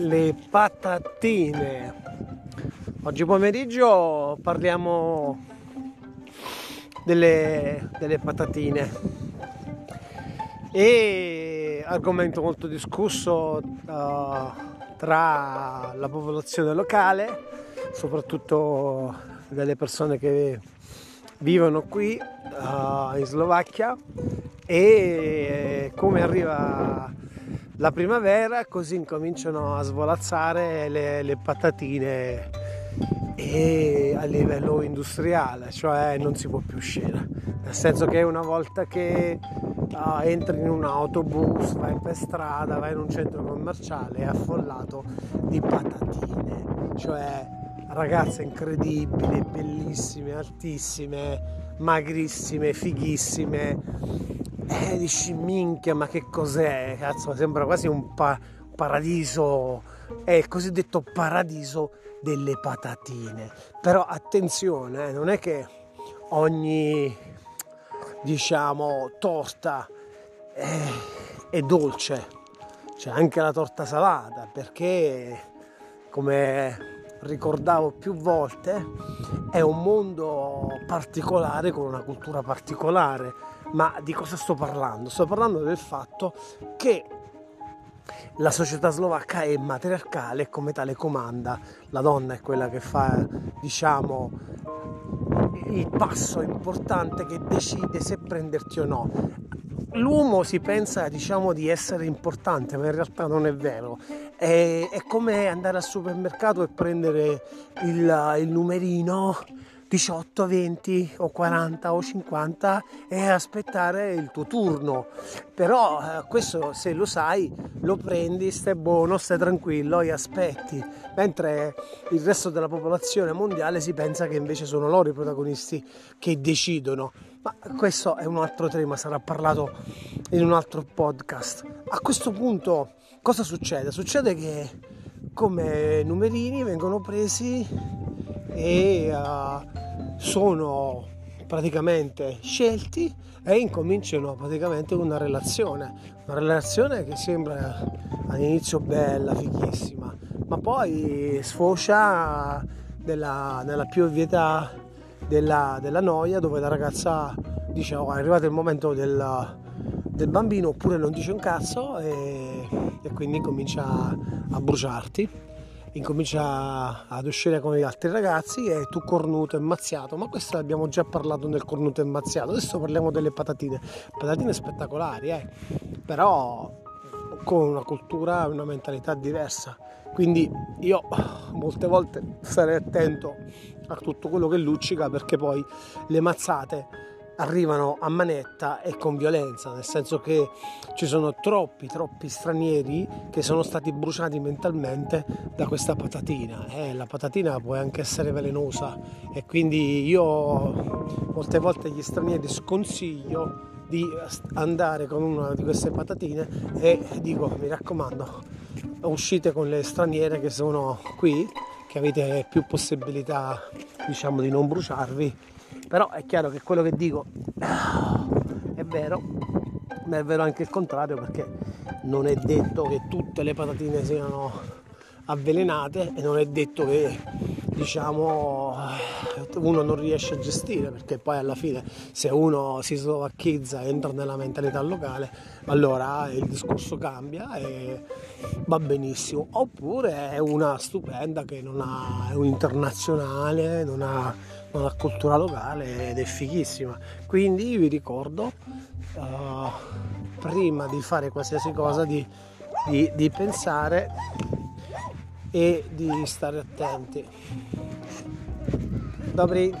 le patatine. Oggi pomeriggio parliamo delle, delle patatine e argomento molto discusso uh, tra la popolazione locale, soprattutto delle persone che vivono qui uh, in Slovacchia e come arriva la primavera così incominciano a svolazzare le, le patatine a livello industriale, cioè non si può più uscire, nel senso che una volta che uh, entri in un autobus, vai per strada, vai in un centro commerciale è affollato di patatine, cioè ragazze incredibili, bellissime, altissime, magrissime, fighissime. E dici minchia, ma che cos'è? Cazzo, sembra quasi un pa- paradiso, è il cosiddetto paradiso delle patatine. Però attenzione, eh, non è che ogni diciamo torta è, è dolce, c'è anche la torta salata perché come ricordavo più volte, è un mondo particolare con una cultura particolare. Ma di cosa sto parlando? Sto parlando del fatto che la società slovacca è matriarcale e come tale comanda. La donna è quella che fa, diciamo, il passo importante che decide se prenderti o no l'uomo si pensa diciamo di essere importante ma in realtà non è vero è, è come andare al supermercato e prendere il, il numerino 18, 20 o 40 o 50 e aspettare il tuo turno. Però eh, questo se lo sai, lo prendi, stai buono, stai tranquillo e aspetti. Mentre il resto della popolazione mondiale si pensa che invece sono loro i protagonisti che decidono. Ma questo è un altro tema, sarà parlato in un altro podcast. A questo punto cosa succede? Succede che come numerini vengono presi e uh, sono praticamente scelti e incominciano praticamente una relazione, una relazione che sembra all'inizio bella, fighissima, ma poi sfocia nella, nella più ovvietà della, della, noia dove la ragazza dice oh, è arrivato il momento del, del bambino oppure non dice un cazzo e, e quindi comincia a bruciarti incomincia ad uscire con gli altri ragazzi e tu cornuto e mazziato. Ma questo abbiamo già parlato del cornuto e mazziato. Adesso parliamo delle patatine. Patatine spettacolari eh? però con una cultura e una mentalità diversa. Quindi io molte volte starei attento a tutto quello che luccica perché poi le mazzate arrivano a manetta e con violenza, nel senso che ci sono troppi, troppi stranieri che sono stati bruciati mentalmente da questa patatina. Eh, la patatina può anche essere velenosa e quindi io molte volte gli stranieri sconsiglio di andare con una di queste patatine e dico mi raccomando uscite con le straniere che sono qui che avete più possibilità diciamo di non bruciarvi però è chiaro che quello che dico è vero. Ma è vero anche il contrario perché non è detto che tutte le patatine siano avvelenate e non è detto che diciamo uno non riesce a gestire perché poi alla fine se uno si slovacchizza entra nella mentalità locale allora il discorso cambia e va benissimo. Oppure è una stupenda che non ha è un internazionale non ha una cultura locale ed è fighissima. Quindi vi ricordo, uh, prima di fare qualsiasi cosa, di, di, di pensare e di stare attenti. Dobri.